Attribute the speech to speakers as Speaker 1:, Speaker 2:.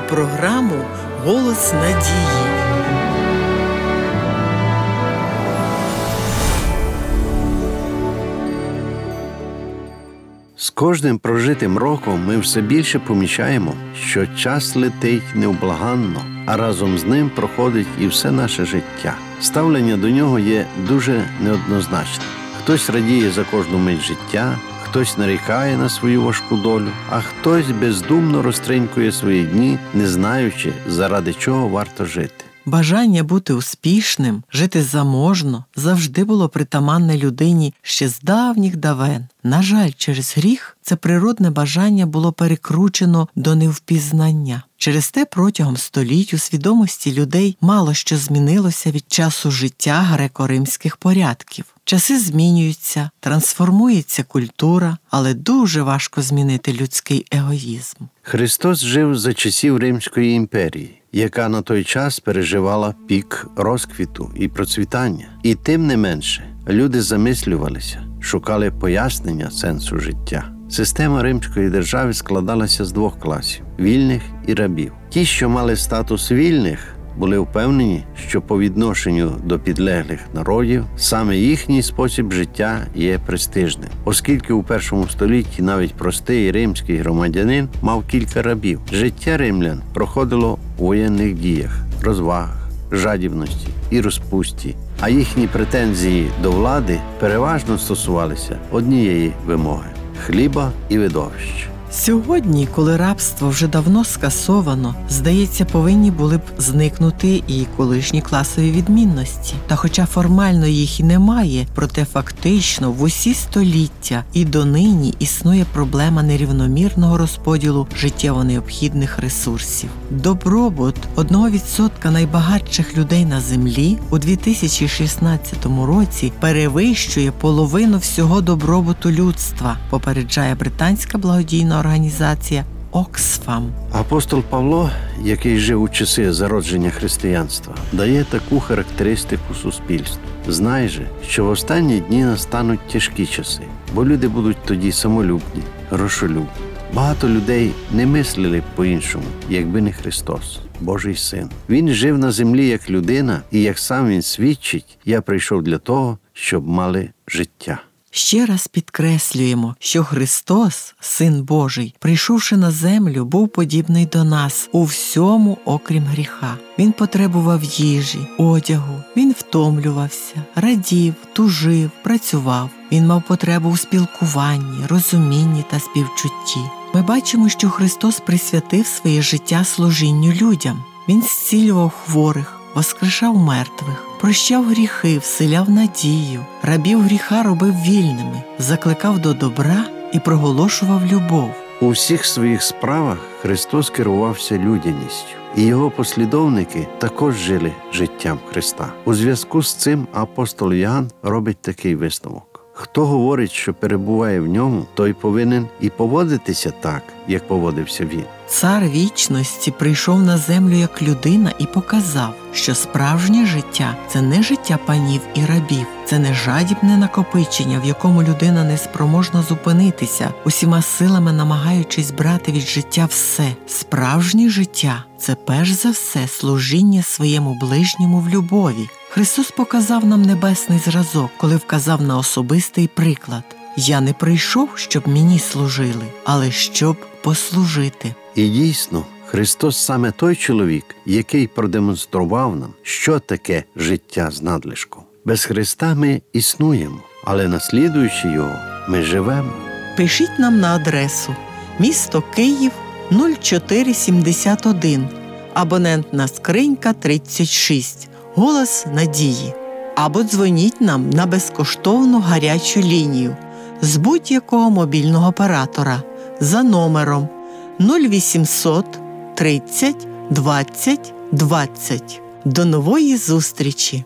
Speaker 1: програму Голос надії.
Speaker 2: З кожним прожитим роком ми все більше помічаємо, що час летить невблаганно, а разом з ним проходить і все наше життя. Ставлення до нього є дуже неоднозначним. Хтось радіє за кожну мить життя, хтось нарікає на свою важку долю, а хтось бездумно розтринькує свої дні, не знаючи, заради чого варто жити.
Speaker 1: Бажання бути успішним, жити заможно завжди було притаманне людині ще з давніх давен. На жаль, через гріх це природне бажання було перекручено до невпізнання. Через те протягом століть у свідомості людей мало що змінилося від часу життя греко-римських порядків. Часи змінюються, трансформується культура, але дуже важко змінити людський егоїзм.
Speaker 2: Христос жив за часів Римської імперії, яка на той час переживала пік розквіту і процвітання. І тим не менше люди замислювалися, шукали пояснення сенсу життя. Система римської держави складалася з двох класів вільних і рабів. Ті, що мали статус вільних, були впевнені, що по відношенню до підлеглих народів саме їхній спосіб життя є престижним, оскільки у першому столітті навіть простий римський громадянин мав кілька рабів. Життя римлян проходило у воєнних діях, розвагах, жадібності і розпусті, а їхні претензії до влади переважно стосувалися однієї вимоги хліба і видовища.
Speaker 1: Сьогодні, коли рабство вже давно скасовано, здається, повинні були б зникнути і колишні класові відмінності. Та, хоча формально їх і немає, проте фактично в усі століття і донині існує проблема нерівномірного розподілу життєво необхідних ресурсів. Добробут 1% найбагатших людей на землі у 2016 році перевищує половину всього добробуту людства, попереджає британська благодійна організація Оксфам.
Speaker 2: Апостол Павло, який жив у часи зародження християнства, дає таку характеристику суспільству. Знай же, що в останні дні настануть тяжкі часи, бо люди будуть тоді самолюбні, грошолюбні. Багато людей не мислили по-іншому, якби не Христос, Божий Син. Він жив на землі як людина, і як сам він свідчить, я прийшов для того, щоб мали життя.
Speaker 1: Ще раз підкреслюємо, що Христос, Син Божий, прийшовши на землю, був подібний до нас у всьому, окрім гріха. Він потребував їжі, одягу, він втомлювався, радів, тужив, працював. Він мав потребу у спілкуванні, розумінні та співчутті. Ми бачимо, що Христос присвятив своє життя служінню людям. Він зцілював хворих, воскрешав мертвих, прощав гріхи, вселяв надію, рабів гріха робив вільними, закликав до добра і проголошував любов.
Speaker 2: У всіх своїх справах Христос керувався людяністю, і його послідовники також жили життям Христа. У зв'язку з цим апостол Ян робить такий висновок. Хто говорить, що перебуває в ньому, той повинен і поводитися так, як поводився він.
Speaker 1: Цар вічності прийшов на землю як людина і показав, що справжнє життя це не життя панів і рабів, це не жадібне накопичення, в якому людина не спроможна зупинитися, усіма силами намагаючись брати від життя все. Справжнє життя це перш за все служіння своєму ближньому в любові. Христос показав нам небесний зразок, коли вказав на особистий приклад. Я не прийшов, щоб мені служили, але щоб послужити.
Speaker 2: І дійсно, Христос саме той чоловік, який продемонстрував нам, що таке життя з надлишком. Без Христа ми існуємо, але наслідуючи його, ми живемо.
Speaker 1: Пишіть нам на адресу місто Київ 0471, абонентна скринька 36, голос надії. Або дзвоніть нам на безкоштовну гарячу лінію з будь-якого мобільного оператора за номером 0800 30 20 20. До нової зустрічі!